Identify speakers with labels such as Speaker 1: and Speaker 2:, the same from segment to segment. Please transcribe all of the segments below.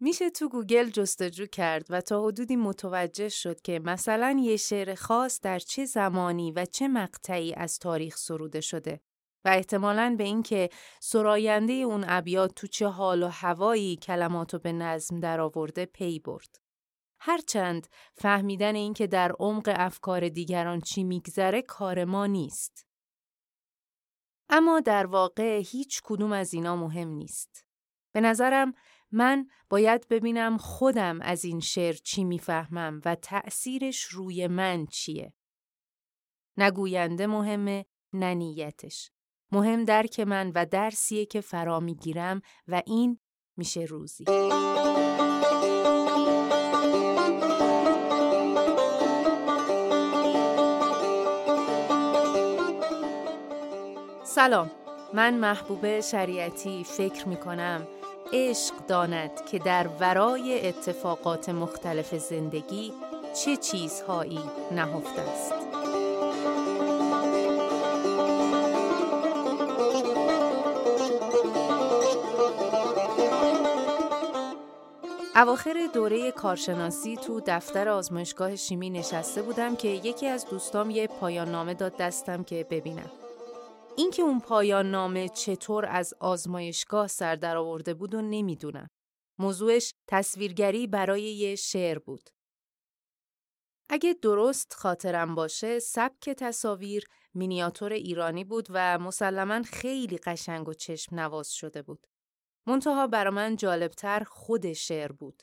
Speaker 1: میشه تو گوگل جستجو کرد و تا حدودی متوجه شد که مثلا یه شعر خاص در چه زمانی و چه مقطعی از تاریخ سروده شده و احتمالاً به اینکه سراینده اون ابیات تو چه حال و هوایی کلماتو به نظم درآورده پی برد. هرچند فهمیدن اینکه در عمق افکار دیگران چی میگذره کار ما نیست. اما در واقع هیچ کدوم از اینا مهم نیست. به نظرم من باید ببینم خودم از این شعر چی می‌فهمم و تأثیرش روی من چیه. نگوینده مهمه نه نیتش. مهم درک من و درسیه که فرا می‌گیرم و این میشه روزی. سلام من محبوب شریعتی فکر می کنم عشق داند که در ورای اتفاقات مختلف زندگی چه چیزهایی نهفته است. اواخر دوره کارشناسی تو دفتر آزمایشگاه شیمی نشسته بودم که یکی از دوستام یه پایان نامه داد دستم که ببینم. اینکه اون پایان نامه چطور از آزمایشگاه سر در آورده بود و نمی‌دونم. موضوعش تصویرگری برای یه شعر بود. اگه درست خاطرم باشه سبک تصاویر مینیاتور ایرانی بود و مسلما خیلی قشنگ و چشم نواز شده بود. منتها برا من جالبتر خود شعر بود.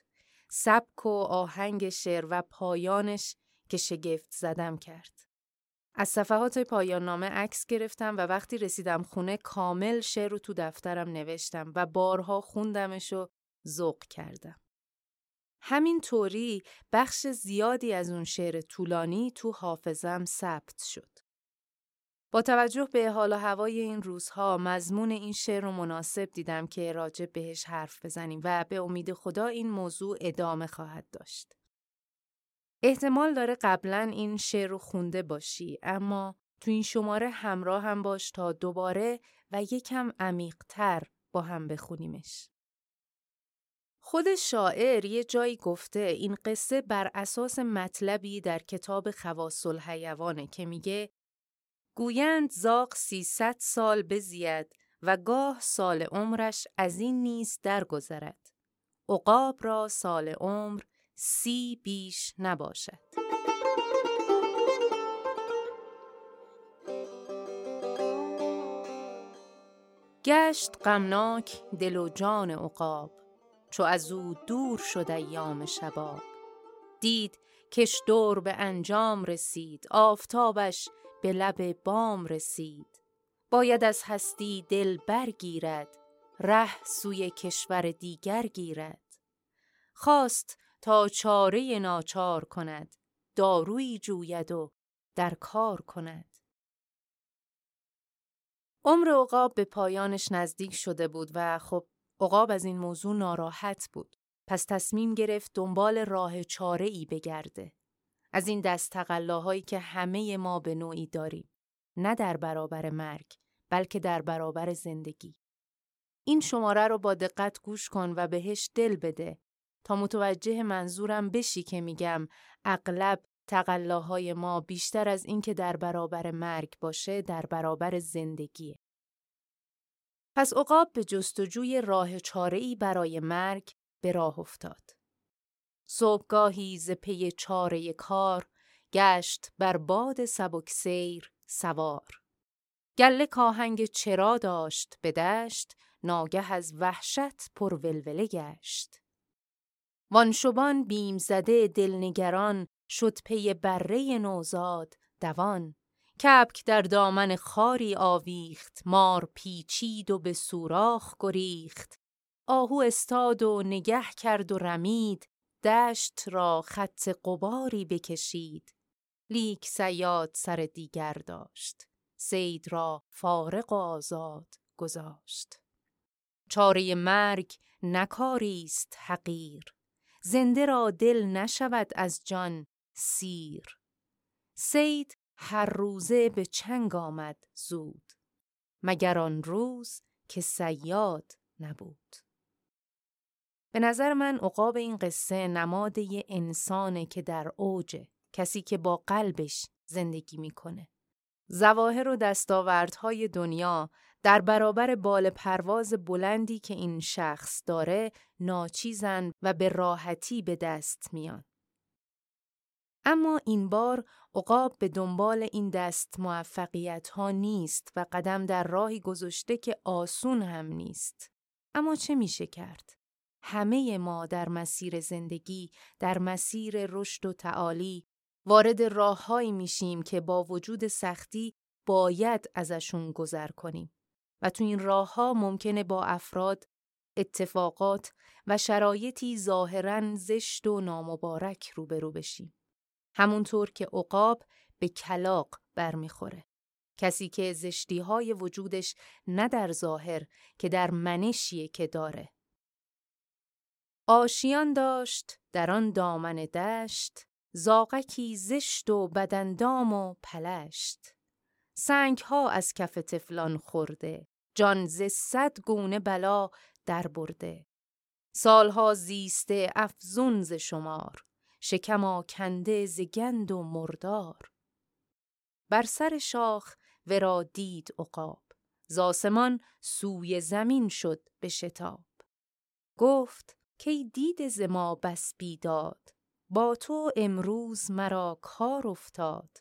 Speaker 1: سبک و آهنگ شعر و پایانش که شگفت زدم کرد. از صفحات پایان نامه عکس گرفتم و وقتی رسیدم خونه کامل شعر رو تو دفترم نوشتم و بارها خوندمش و ذوق کردم. همین طوری بخش زیادی از اون شعر طولانی تو حافظم ثبت شد. با توجه به حال و هوای این روزها مضمون این شعر رو مناسب دیدم که راجع بهش حرف بزنیم و به امید خدا این موضوع ادامه خواهد داشت. احتمال داره قبلا این شعر رو خونده باشی اما تو این شماره همراه هم باش تا دوباره و یکم عمیقتر با هم بخونیمش. خود شاعر یه جایی گفته این قصه بر اساس مطلبی در کتاب خواص الحیوانه که میگه گویند زاق سیصد سال بزید و گاه سال عمرش از این نیز درگذرد. عقاب را سال عمر سی بیش نباشد. گشت غمناک دل و جان عقاب چو از او دور شد ایام شباب. دید کش دور به انجام رسید آفتابش به لب بام رسید. باید از هستی دل برگیرد ره سوی کشور دیگر گیرد. خواست تا چاره ناچار کند دارویی جوید و در کار کند. عمر عقاب به پایانش نزدیک شده بود و خب عقاب از این موضوع ناراحت بود. پس تصمیم گرفت دنبال راه چاره ای بگرده. از این دست تقلاهایی که همه ما به نوعی داریم. نه در برابر مرگ بلکه در برابر زندگی. این شماره رو با دقت گوش کن و بهش دل بده. تا متوجه منظورم بشی که میگم اغلب تقلاهای ما بیشتر از اینکه در برابر مرگ باشه در برابر زندگیه. پس عقاب به جستجوی راه چاره‌ای برای مرگ به راه افتاد. صبحگاهی ز پی چاره کار گشت بر باد سبک سیر سوار. گله کاهنگ چرا داشت به دشت ناگه از وحشت پر ولوله گشت. وانشبان بیم زده دلنگران شد پی بره نوزاد دوان. کبک در دامن خاری آویخت مار پیچید و به سوراخ گریخت. آهو استاد و نگه کرد و رمید دشت را خط قباری بکشید. لیک سیاد سر دیگر داشت سید را فارق و آزاد گذاشت. چاره مرگ نکاری است حقیر. زنده را دل نشود از جان سیر. سید هر روزه به چنگ آمد زود مگر آن روز که سیاد نبود. به نظر من عقاب این قصه نماد یه انسانه که در اوجه کسی که با قلبش زندگی می‌کنه. زواهر و دستاوردهای دنیا در برابر بال پرواز بلندی که این شخص داره ناچیزن و به راحتی به دست میان. اما این بار عقاب به دنبال این دست موفقیت ها نیست و قدم در راهی گذاشته که آسون هم نیست. اما چه میشه کرد؟ همه ما در مسیر زندگی، در مسیر رشد و تعالی وارد راههایی میشیم که با وجود سختی باید ازشون گذر کنیم و تو این راه ها ممکنه با افراد، اتفاقات و شرایطی ظاهرا زشت و نامبارک روبرو بشیم. همونطور که عقاب به کلاق برمیخوره. کسی که زشتی های وجودش نه در ظاهر که در منشیه که داره. آشیان داشت در آن دامن دشت زاغکی زشت و بدندام و پلشت سنگ ها از کف تفلان خورده جان ز صد گونه بلا در برده. سالها زیسته افزون ز شمار. شکم کنده ز گند و مردار. بر سر شاخ ورا دید عقاب. زاسمان سوی زمین شد به شتاب. گفت کی دید ز ما بس بیداد. با تو امروز مرا کار افتاد.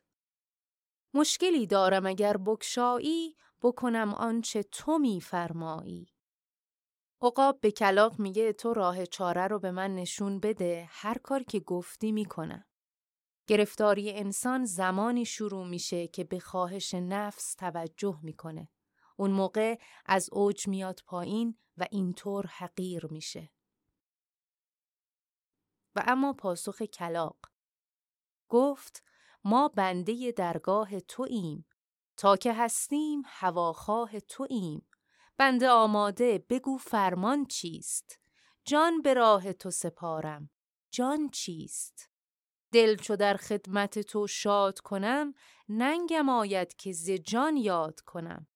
Speaker 1: مشکلی دارم اگر بکشایی بکنم آنچه تو میفرمایی. عقاب به کلاق میگه تو راه چاره رو به من نشون بده هر کار که گفتی می‌کنم. گرفتاری انسان زمانی شروع میشه که به خواهش نفس توجه می‌کنه. اون موقع از اوج میاد پایین و اینطور حقیر میشه. و اما پاسخ کلاق گفت ما بنده درگاه تو ایم تا که هستیم هواخواه تو ایم بنده آماده بگو فرمان چیست؟ جان به راه تو سپارم. جان چیست؟ دل چو در خدمت تو شاد کنم ننگم آید که ز جان یاد کنم.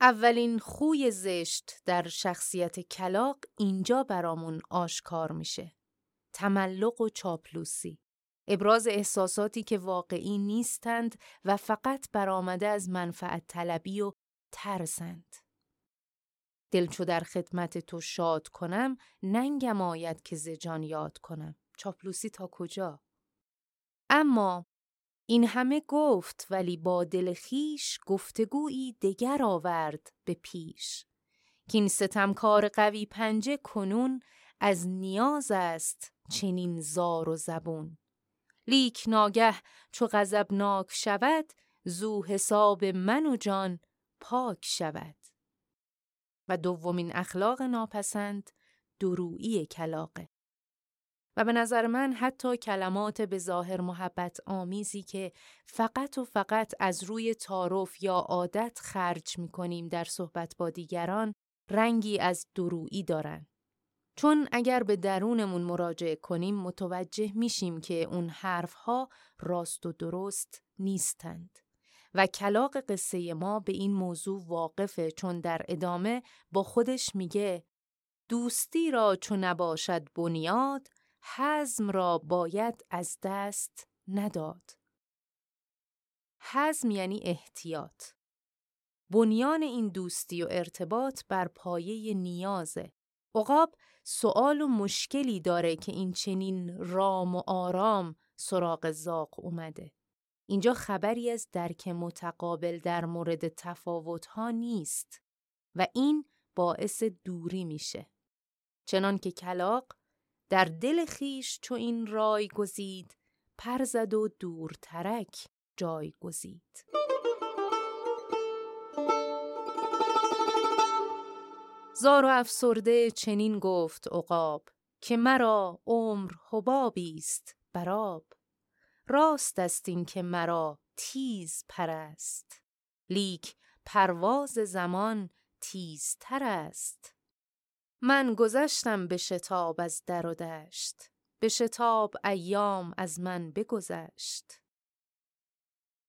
Speaker 1: اولین خوی زشت در شخصیت کلاق اینجا برامون آشکار میشه. تملق و چاپلوسی. ابراز احساساتی که واقعی نیستند و فقط برآمده از منفعت طلبی و ترسند. دلچو در خدمت تو شاد کنم ننگم آید که زجان یاد کنم. چاپلوسی تا کجا؟ اما این همه گفت ولی با دل خیش گفتگویی دگر آورد به پیش. که این ستمکار قوی پنجه کنون از نیاز است چنین زار و زبون لیک ناگه چو غضبناک شود زو حساب من و جان پاک شود و دومین اخلاق ناپسند درویی کلاقه و به نظر من حتی کلمات به ظاهر محبت آمیزی که فقط و فقط از روی تعارف یا عادت خرج می کنیم در صحبت با دیگران رنگی از درویی دارند. چون اگر به درونمون مراجعه کنیم متوجه میشیم که اون حرفها راست و درست نیستند. و کلاق قصه ما به این موضوع واقفه چون در ادامه با خودش میگه دوستی را چون نباشد بنیاد حزم را باید از دست نداد. حزم یعنی احتیاط. بنیان این دوستی و ارتباط بر پایه نیازه. عقاب سوال و مشکلی داره که این چنین رام و آرام سراغ زاق اومده. اینجا خبری از درک متقابل در مورد تفاوتها نیست و این باعث دوری میشه. چنان که کلاق در دل خیش چو این رای گزید پرزد و دورترک جای گزید. زار و افسرده چنین گفت عقاب که مرا عمر حبابی است براب راست است این که مرا تیز پرست لیک پرواز زمان تیزتر است. من گذشتم به شتاب از در و دشت به شتاب ایام از من بگذشت.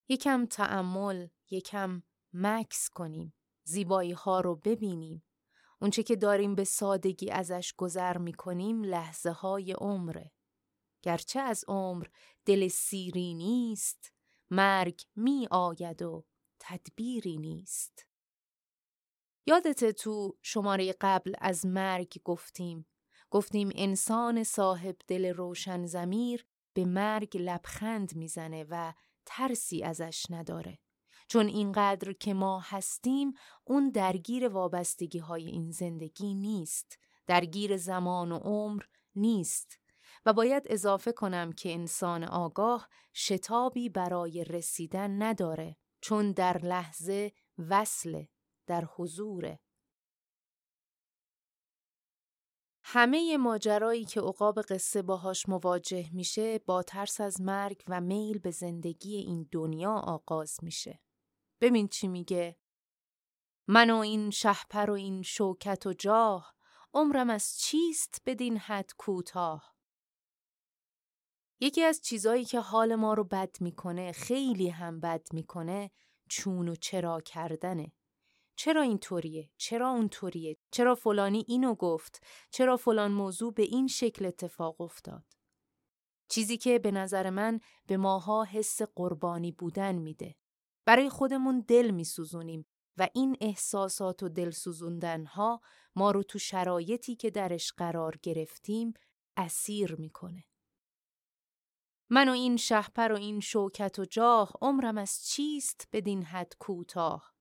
Speaker 1: یکم تأمل یکم مکس کنیم زیبایی ها رو ببینیم. اونچه که داریم به سادگی ازش گذر می‌کنیم لحظه های عمره. گرچه از عمر دل سیری نیست مرگ می آید و تدبیری نیست. یادت تو شماره قبل از مرگ گفتیم گفتیم انسان صاحب دل روشن زمیر به مرگ لبخند می‌زنه و ترسی ازش نداره. چون اینقدر که ما هستیم اون درگیر وابستگی های این زندگی نیست. درگیر زمان و عمر نیست. و باید اضافه کنم که انسان آگاه شتابی برای رسیدن نداره چون در لحظه وصله در حضوره همه ماجرایی که عقاب قصه باهاش مواجه میشه با ترس از مرگ و میل به زندگی این دنیا آغاز میشه. ببین چی میگه. من و این شهپر و این شوکت و جاه عمرم از چیست بدین حد کوتاه؟ یکی از چیزایی که حال ما رو بد می‌کنه خیلی هم بد می‌کنه چون و چرا کردنه. چرا اینطوریه؟ چرا اونطوریه؟ چرا فلانی اینو گفت؟ چرا فلان موضوع به این شکل اتفاق افتاد؟ چیزی که به نظر من به ماها حس قربانی بودن میده. برای خودمون دل میسوزونیم و این احساسات و دل ها ما رو تو شرایطی که درش قرار گرفتیم اسیر می‌کنه. من و این شهپر و این شوکت و جاه عمرم از چیست بدین حد کوتاه؟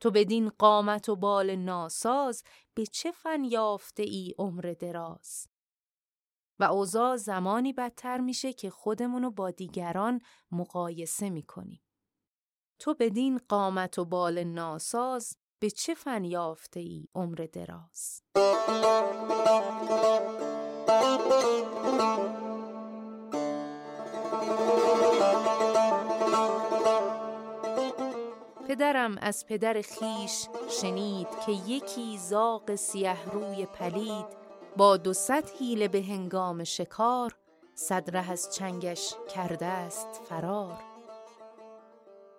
Speaker 1: تو بدین قامت و بال ناساز به چه فن یافته ای عمر دراز؟ و اوضاع زمانی بدتر میشه که خودمونو با دیگران مقایسه می‌کنیم. تو بدین قامت و بال ناساز به چه فن یافته ای عمر دراز؟ پدرم از پدر خیش شنید که یکی زاق سیه روی پلید با دو صد حیله به هنگام شکار صدره از چنگش کرده است فرار.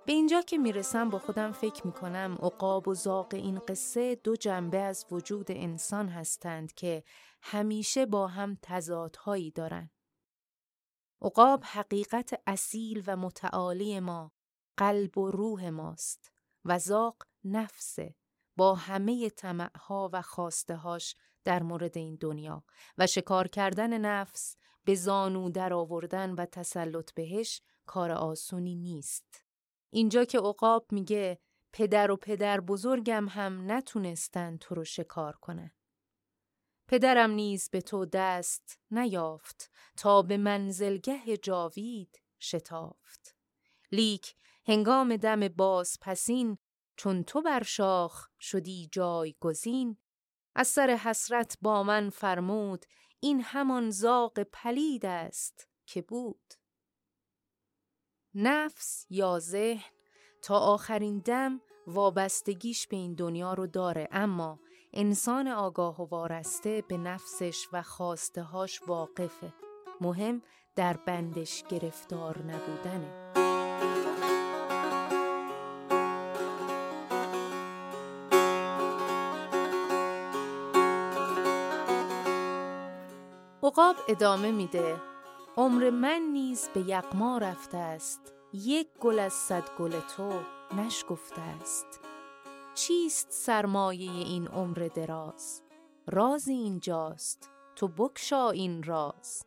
Speaker 1: به اینجا که می‌رسم با خودم فکر می‌کنم عقاب و زاق این قصه دو جنبه از وجود انسان هستند که همیشه با هم تضادهایی دارند. عقاب حقیقت اصیل و متعالی ما قلب و روح ماست و زاق نفسه با همه طمعها و هاش در مورد این دنیا و شکار کردن نفس به زانو در آوردن و تسلط بهش کار آسونی نیست. اینجا که عقاب میگه پدر و پدر بزرگم هم نتونستن تو رو شکار کنه. پدرم نیز به تو دست نیافت تا به منزلگه جاوید شتافت. لیک هنگام دم باز پسین چون تو بر شاخ شدی جای گزین از سر حسرت با من فرمود این همان زاق پلید است که بود نفس یا ذهن تا آخرین دم وابستگیش به این دنیا رو داره. اما انسان آگاه و وارسته به نفسش و خواستهاش واقفه. مهم در بندش گرفتار نبودنه. عقاب ادامه میده. عمر من نیز به یقما رفته است. یک گل از صد گل تو نشگفته است. چیست سرمایه این عمر دراز؟ رازی اینجاست تو بکشا این راز.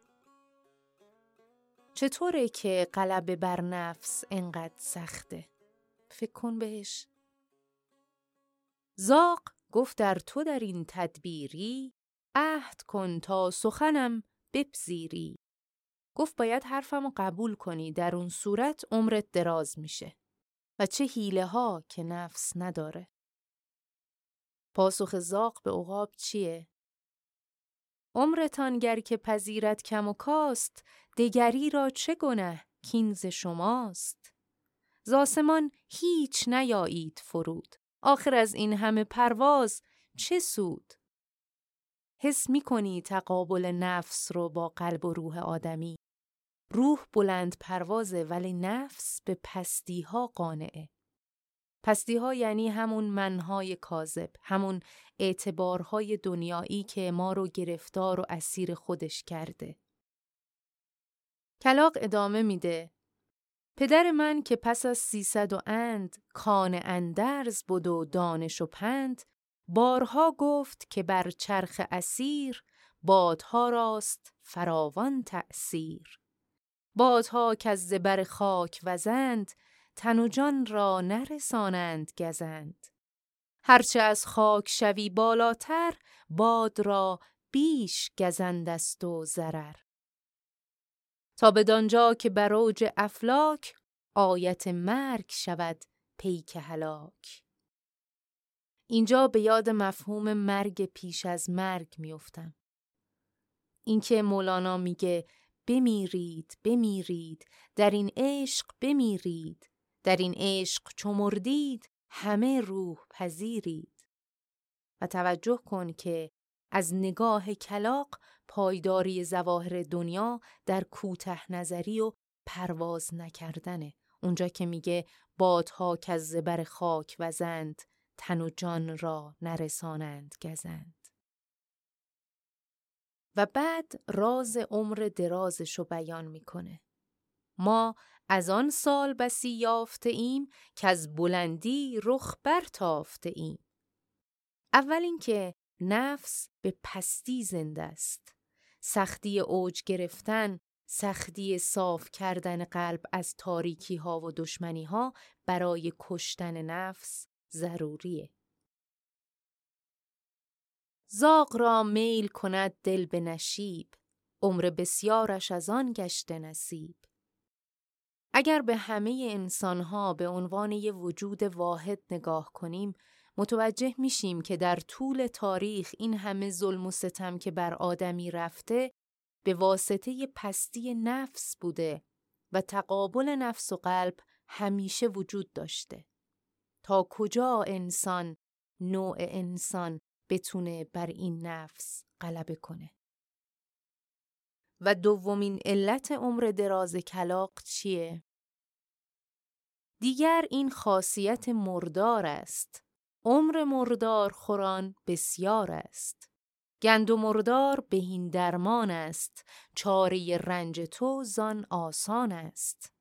Speaker 1: چطوره که قلب بر نفس انقدر سخته؟ فکر کن بهش. زاق گفت در تو در این تدبیری عهد کن تا سخنم بپذیری. گفت باید حرفمو قبول کنی در اون صورت عمرت دراز میشه. و چه حیله ها که نفس نداره. پاسخ زاق به عقاب چیه؟ عمرتان گر که پذیرت کم و کاست دگری را چه گنه کینز شماست؟ زاسمان هیچ نیایید فرود. آخر از این همه پرواز چه سود؟ حس می کنی تقابل نفس رو با قلب و روح آدمی. روح بلند پروازه ولی نفس به پستی ها قانعه. پستی ها یعنی همون منهای کاذب، همون اعتبارهای دنیایی که ما رو گرفتار و اسیر خودش کرده. کلاق ادامه میده پدر من که پس از سیصد و اند کان اندرز بود و دانش و پند بارها گفت که بر چرخ اسیر بادها راست فراوان تأثیر بادها که از زبر خاک وزند تن و جان را نرسانند گزند. هرچه از خاک شوی بالاتر باد را بیش گزند است و ضرر. تا بدانجا که بر اوج افلاک آیت مرگ شود پیک هلاک. اینجا به یاد مفهوم مرگ پیش از مرگ میافتم. اینکه مولانا میگه بمیرید بمیرید. در این عشق بمیرید. در این عشق چو مردید همه روح پذیرید. و توجه کن که از نگاه کلاق پایداری زواهر دنیا در کوته نظری و پرواز نکردنه. اونجا که میگه بادها که از زبر خاک وزند تن و جان را نرسانند گزند. و بعد راز عمر درازش رو بیان می‌کنه. ما از آن سال بسی یافته ایم که از بلندی رخ برتافته ایم. اول اینکه نفس به پستی زنده است. سختی اوج گرفتن سختی صاف کردن قلب از تاریکی ها و دشمنی ها برای کشتن نفس ضروریه. زاغ را میل کند دل به نشیب عمر بسیارش از آن گشته نصیب اگر به همه انسانها به عنوان یه وجود واحد نگاه کنیم متوجه میشیم که در طول تاریخ این همه ظلم و ستم که بر آدمی رفته به واسطه پستی نفس بوده و تقابل نفس و قلب همیشه وجود داشته. تا کجا انسان، نوع انسان بتونه بر این نفس غلبه کنه. و دومین علت عمر دراز کلاق چیه؟ دیگر این خاصیت مردار است. عمر مردار خوران بسیار است. گند و مردار بهین درمان است چاره رنج تو زان آسان است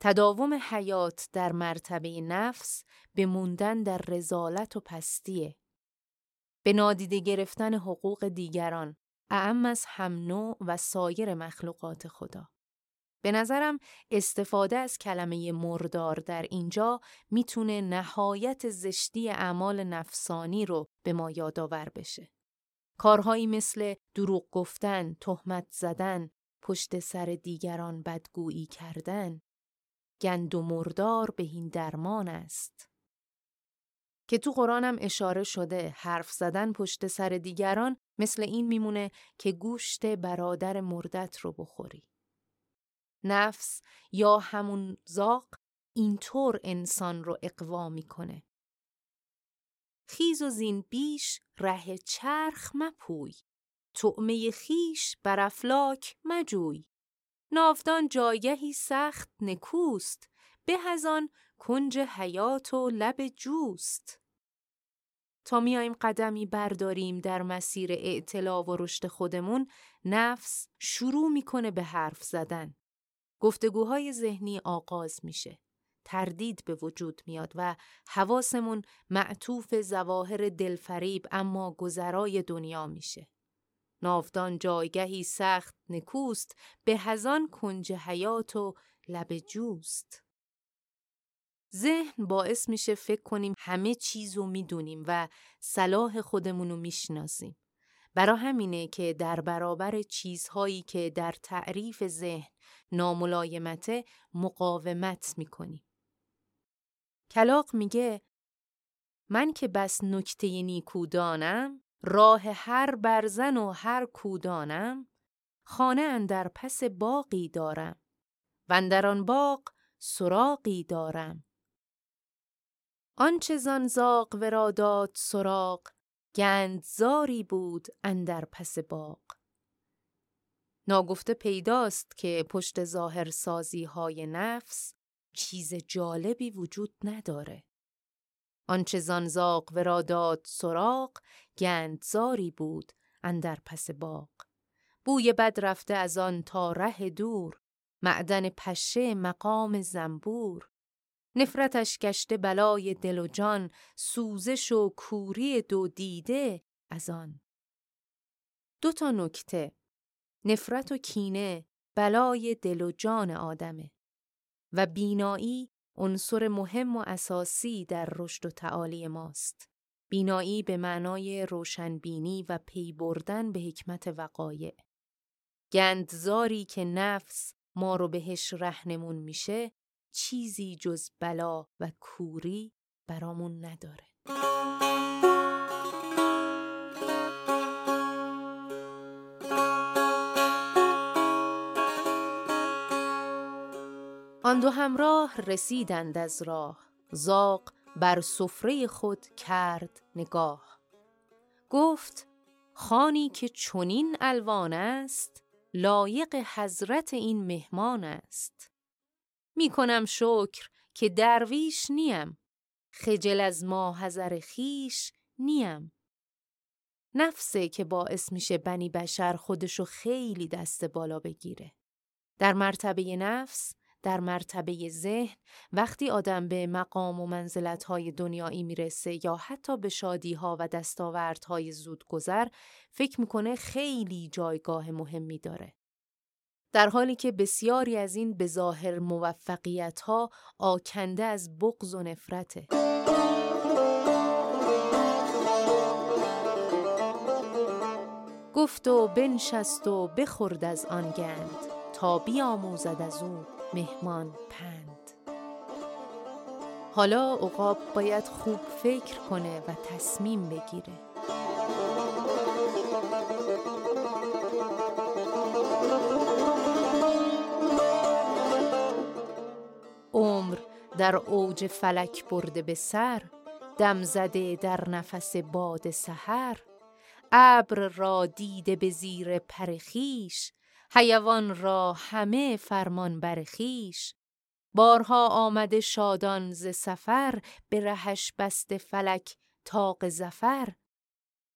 Speaker 1: تداوم حیات در مرتبه نفس به موندن در رزالت و پستیه به نادیده گرفتن حقوق دیگران اعم از هم نوع و سایر مخلوقات خدا به نظرم استفاده از کلمه مردار در اینجا می‌تونه نهایت زشتی اعمال نفسانی رو به ما یادآور بشه. کارهایی مثل دروغ گفتن، تهمت زدن، پشت سر دیگران بدگویی کردن، گند و مردار بهین درمان است. که تو قرآنم اشاره شده حرف زدن پشت سر دیگران مثل این میمونه که گوشت برادر مردت رو بخوری. نفس یا همون زاق اینطور انسان رو اقوا می‌کنه. خیز و زین بیش ره چرخ مپوی تعمه خیش بر افلاک مجوی ناودان جایگهی سخت نکوست به هزان کنج حیات و لب جوست تا میایم قدمی برداریم در مسیر اعتلا و رشد خودمون نفس شروع می‌کنه به حرف زدن گفتگوهای ذهنی آغاز میشه. تردید به وجود میاد و حواسمون معطوف زواهر دلفریب اما گذرای دنیا میشه. ناودان جایگهی سخت نکوست به هزان کنج حیات و لب جوست. ذهن باعث میشه فکر کنیم همه چیز رو می‌دونیم و صلاح خودمون رو می‌شناسیم. برا همینه که در برابر چیزهایی که در تعریف ذهن ناملایمته مقاومت می‌کنی. کلاق میگه من که بس نکته نیکو دانم راه هر برزن و هر کودانم خانه اندر پس باقی دارم و در آن باغ سراغی دارم آنچه زان زاغ ورا داد سراغ گندزاری بود اندر پس باغ ناگفته پیداست که پشت ظاهر سازی های نفس چیز جالبی وجود نداره. آنچه زانزاق ورا داد سراغ گندزاری بود اندر پس باغ. بوی بد رفته از آن تا ره دور معدن پشه مقام زنبور نفرتش گشته بلای دل و جان سوزش و کوری دو دیده از آن. دو تا نکته. نفرت و کینه بلای دل و جان آدمه و بینایی عنصر مهم و اساسی در رشد و تعالی ماست. بینایی به معنای روشنبینی و پی بردن به حکمت وقایع. گندزاری که نفس ما رو بهش رهنمون میشه چیزی جز بلا و کوری برامون نداره. آن دو همراه رسیدند از راه. زاق بر سفره خود کرد نگاه. گفت خانی که چنین الوان است لایق حضرت این مهمان است. می کنم شکر که درویش نیم. خجل از ما حذر خیش نیم. نفسه که باعث میشه بنی بشر خودشو خیلی دست بالا بگیره. در مرتبه نفس در مرتبه ذهن وقتی آدم به مقام و منزلتهای دنیایی می‌رسه یا حتی به شادیها و دستاوردهای زودگذر فکر می‌کنه خیلی جایگاه مهمی داره. در حالی که بسیاری از این به ظاهر موفقیت ها آکنده از بغض و نفرته. گفت و بنشست و بخورد از آن گند تا بیاموزد از او مهمان پند حالا عقاب باید خوب فکر کنه و تصمیم بگیره در اوج فلک برده به سر دم زده در نفس باد سحر. ابر را دیده به زیر پرخیش حیوان را همه فرمان برخیش بارها آمده شادان ز سفر به رهش بست فلک تاق زفر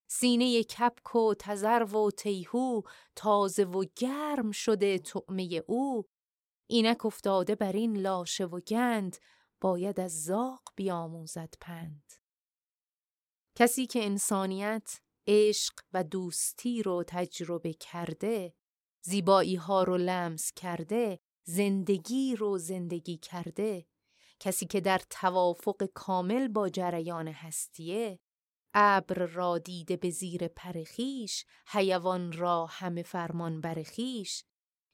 Speaker 1: سینه کپک و تزرو و تیهو تازه و گرم شده طعمه او. اینک افتاده بر این لاشه و گند باید از زاق بیاموزد پند. کسی که انسانیت عشق و دوستی رو تجربه کرده زیبایی ها رو لمس کرده زندگی رو زندگی کرده کسی که در توافق کامل با جریان هستیه ابر را دیده به زیر پرخیش حیوان را همه فرمان برخیش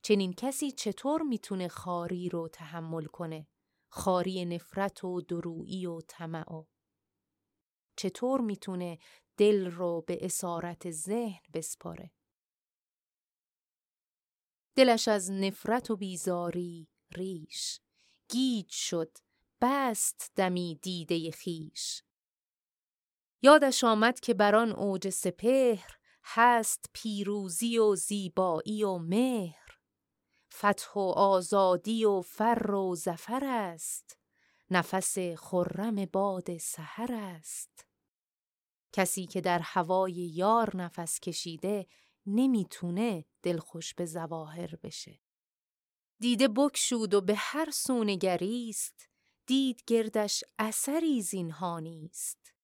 Speaker 1: چنین کسی چطور می‌تونه خاری رو تحمل کنه؟ خاری نفرت و درویی و طمع چطور می‌تونه دل رو به اسارت ذهن بسپاره؟ دلش از نفرت و بیزاری ریش. گیج شد بست دمی دیده خیش یادش آمد که بر آن اوج سپهر هست پیروزی و زیبایی و مهر. فتح و آزادی و فر و زفر است نفس خرم باد سحر است کسی که در هوای یار نفس کشیده نمی‌تونه دلخوش به زواهر بشه. دیده بکشود و به هر سو گریست دید گردش اثری زینها نیست.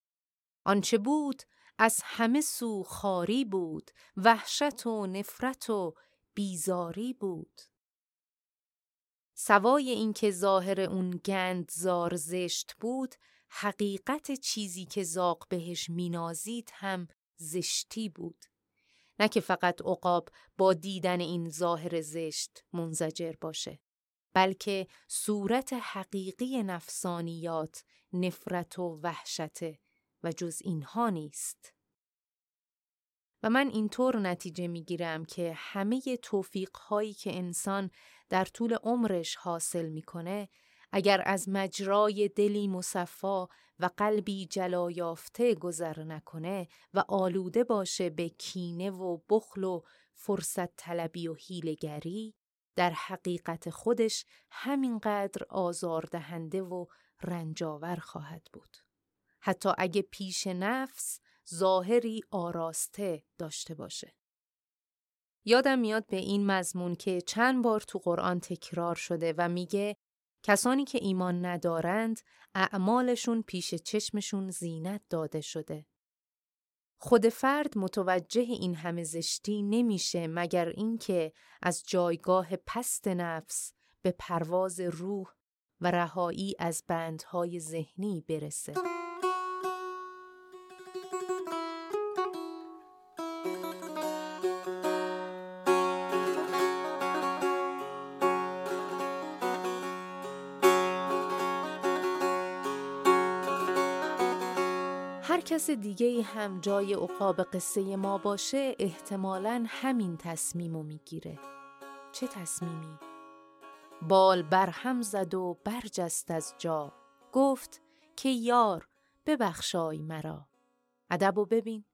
Speaker 1: آنچه بود از همه سو خاری بود وحشت و نفرت و بیزاری بود. سوای اینکه ظاهر اون گند زار زشت بود حقیقت چیزی که زاق بهش مینازید هم زشتی بود. نه که فقط عقاب با دیدن این ظاهر زشت منزجر باشه بلکه صورت حقیقی نفسانیات نفرت و وحشته و جز اینها نیست و من اینطور نتیجه می‌گیرم که همه توفیق هایی که انسان در طول عمرش حاصل می‌کنه اگر از مجرای دلی مصفا و قلبی جلا یافته گذر نکنه و آلوده باشه به کینه و بخل و فرصت طلبی و هیلگری در حقیقت خودش همینقدر آزاردهنده و رنجاور خواهد بود. حتی اگه پیش نفس ظاهری آراسته داشته باشه. یادم میاد به این مضمون که چند بار تو قرآن تکرار شده و میگه کسانی که ایمان ندارند اعمالشون پیش چشمشون زینت داده شده. خود فرد متوجه این همه زشتی نمیشه مگر اینکه از جایگاه پست نفس به پرواز روح و رهایی از بندهای ذهنی برسه. کس دیگه هم جای عقاب قصه ما باشه احتمالا همین تصمیمو می‌گیره. چه تصمیمی؟ بال برهم زد و برجست از جا. گفت که یار ببخشای مرا. ادب و ببین.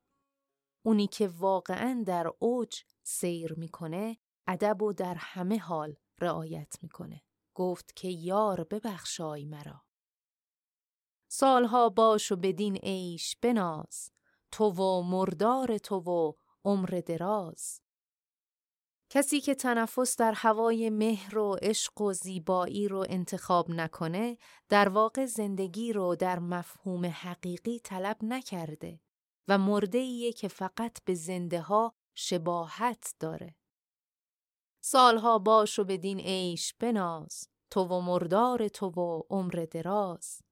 Speaker 1: اونی که واقعا در اوج سیر می‌کنه ادب و در همه حال رعایت می‌کنه. گفت که یار ببخشای مرا. سالها باش و بدین عیش بناز تو و مردار تو و عمر دراز کسی که تنفس در هوای مهر و عشق و زیبایی رو انتخاب نکنه در واقع زندگی رو در مفهوم حقیقی طلب نکرده و مرده ایه که فقط به زنده ها شباهت داره. سالها باش و بدین عیش بناز تو و مردار تو و عمر دراز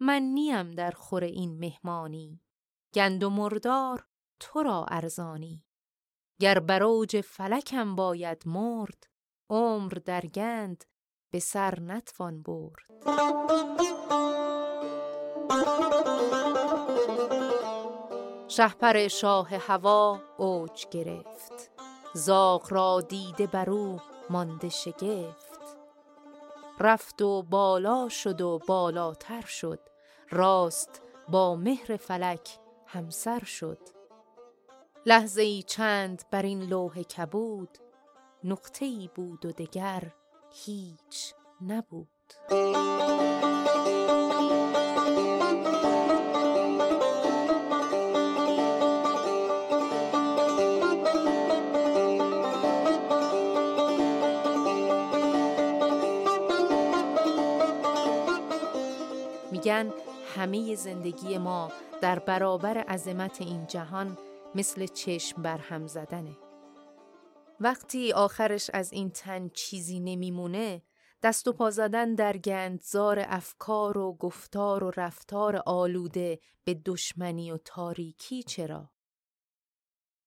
Speaker 1: من نیم در خور این مهمانی. گند و مردار تو را ارزانی. گر بروج فلکم باید مرد عمر در گند به سر نتوان برد. شهپر شاه هوا اوج گرفت. زاغ را دیده برو مانده شگفت. رفت و بالا شد و بالاتر شد. راست با مهر فلک همسر شد. لحظه ای چند بر این لوح کبود. نقطه ای بود و دگر هیچ نبود. همه زندگی ما در برابر عظمت این جهان مثل چشم برهم زدنه. وقتی آخرش از این تن چیزی نمیمونه دست و پا زدن در گندزار افکار و گفتار و رفتار آلوده به دشمنی و تاریکی چرا؟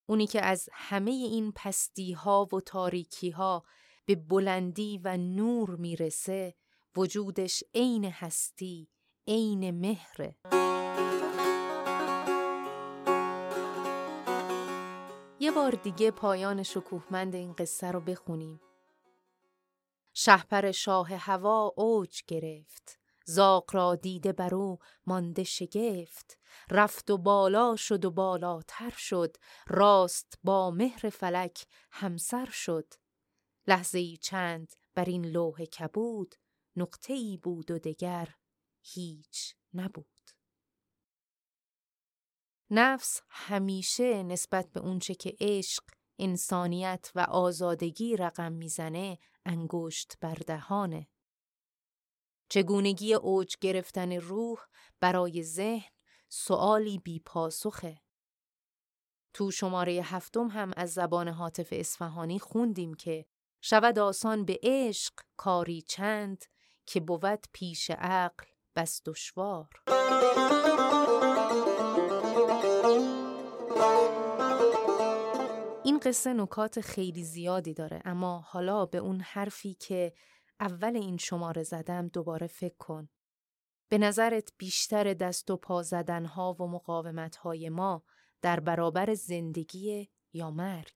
Speaker 1: اونی که از همه این پستی ها و تاریکی ها به بلندی و نور می‌رسه وجودش عین هستی عین مهره یه بار دیگه پایان شکوهمند این قصه رو بخونیم. شهپر شاه هوا اوج گرفت. زاق را دیده برو مانده شگفت. رفت و بالا شد و بالاتر شد. راست با مهر فلک همسر شد. لحظه ای چند بر این لوح کبود. نقطه ای بود و دگر هیچ نبود. نفس همیشه نسبت به اونچه که عشق، انسانیت و آزادگی رقم می‌زنه انگشت بر دهانه. چگونگی اوج گرفتن روح برای ذهن سوالی بی پاسخه. تو شماره هفتم هم از زبان حاطف اصفهانی خوندیم که شود آسان به عشق کاری چند که بود پیش عقل بس دشوار. این قصه نکات خیلی زیادی داره اما حالا به اون حرفی که اول این شماره زدم دوباره فکر کن. به نظرت بیشتر دست و پا زدنها و مقاومتهای ما در برابر زندگی یا مرگ؟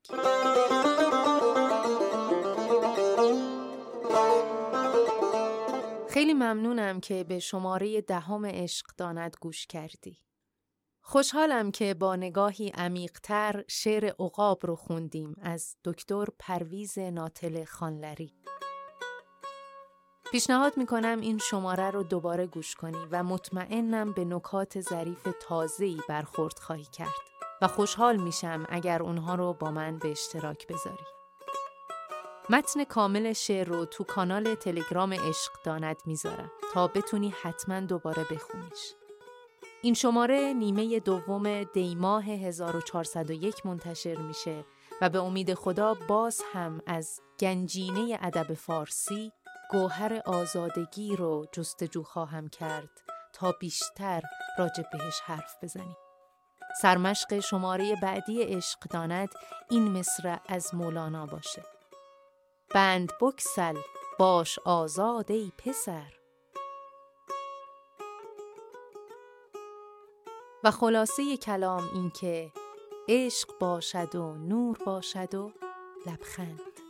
Speaker 1: خیلی ممنونم که به شماره دهم عشق داند گوش کردی. خوشحالم که با نگاهی عمیقتر شعر عقاب رو خوندیم از دکتر پرویز ناتل خانلری. پیشنهاد می‌کنم این شماره رو دوباره گوش کنی و مطمئنم به نکات ظریف تازه‌ای برخورد خواهی کرد و خوشحال میشم اگر اونها رو با من به اشتراک بذاری. متن کامل شعر رو تو کانال تلگرام عشق داند می‌ذارم تا بتونی حتما دوباره بخونیش. این شماره نیمه دوم دیماه 1401 منتشر میشه و به امید خدا باز هم از گنجینه ادب فارسی گوهر آزادگی رو جستجو خواهم کرد تا بیشتر راجع بهش حرف بزنیم. سرمشق شماره بعدی عشق داند این مصرع از مولانا باشه. بند بکسل باش آزاد ای پسر. و خلاصه کلام این که عشق باشد و نور باشد و لبخند.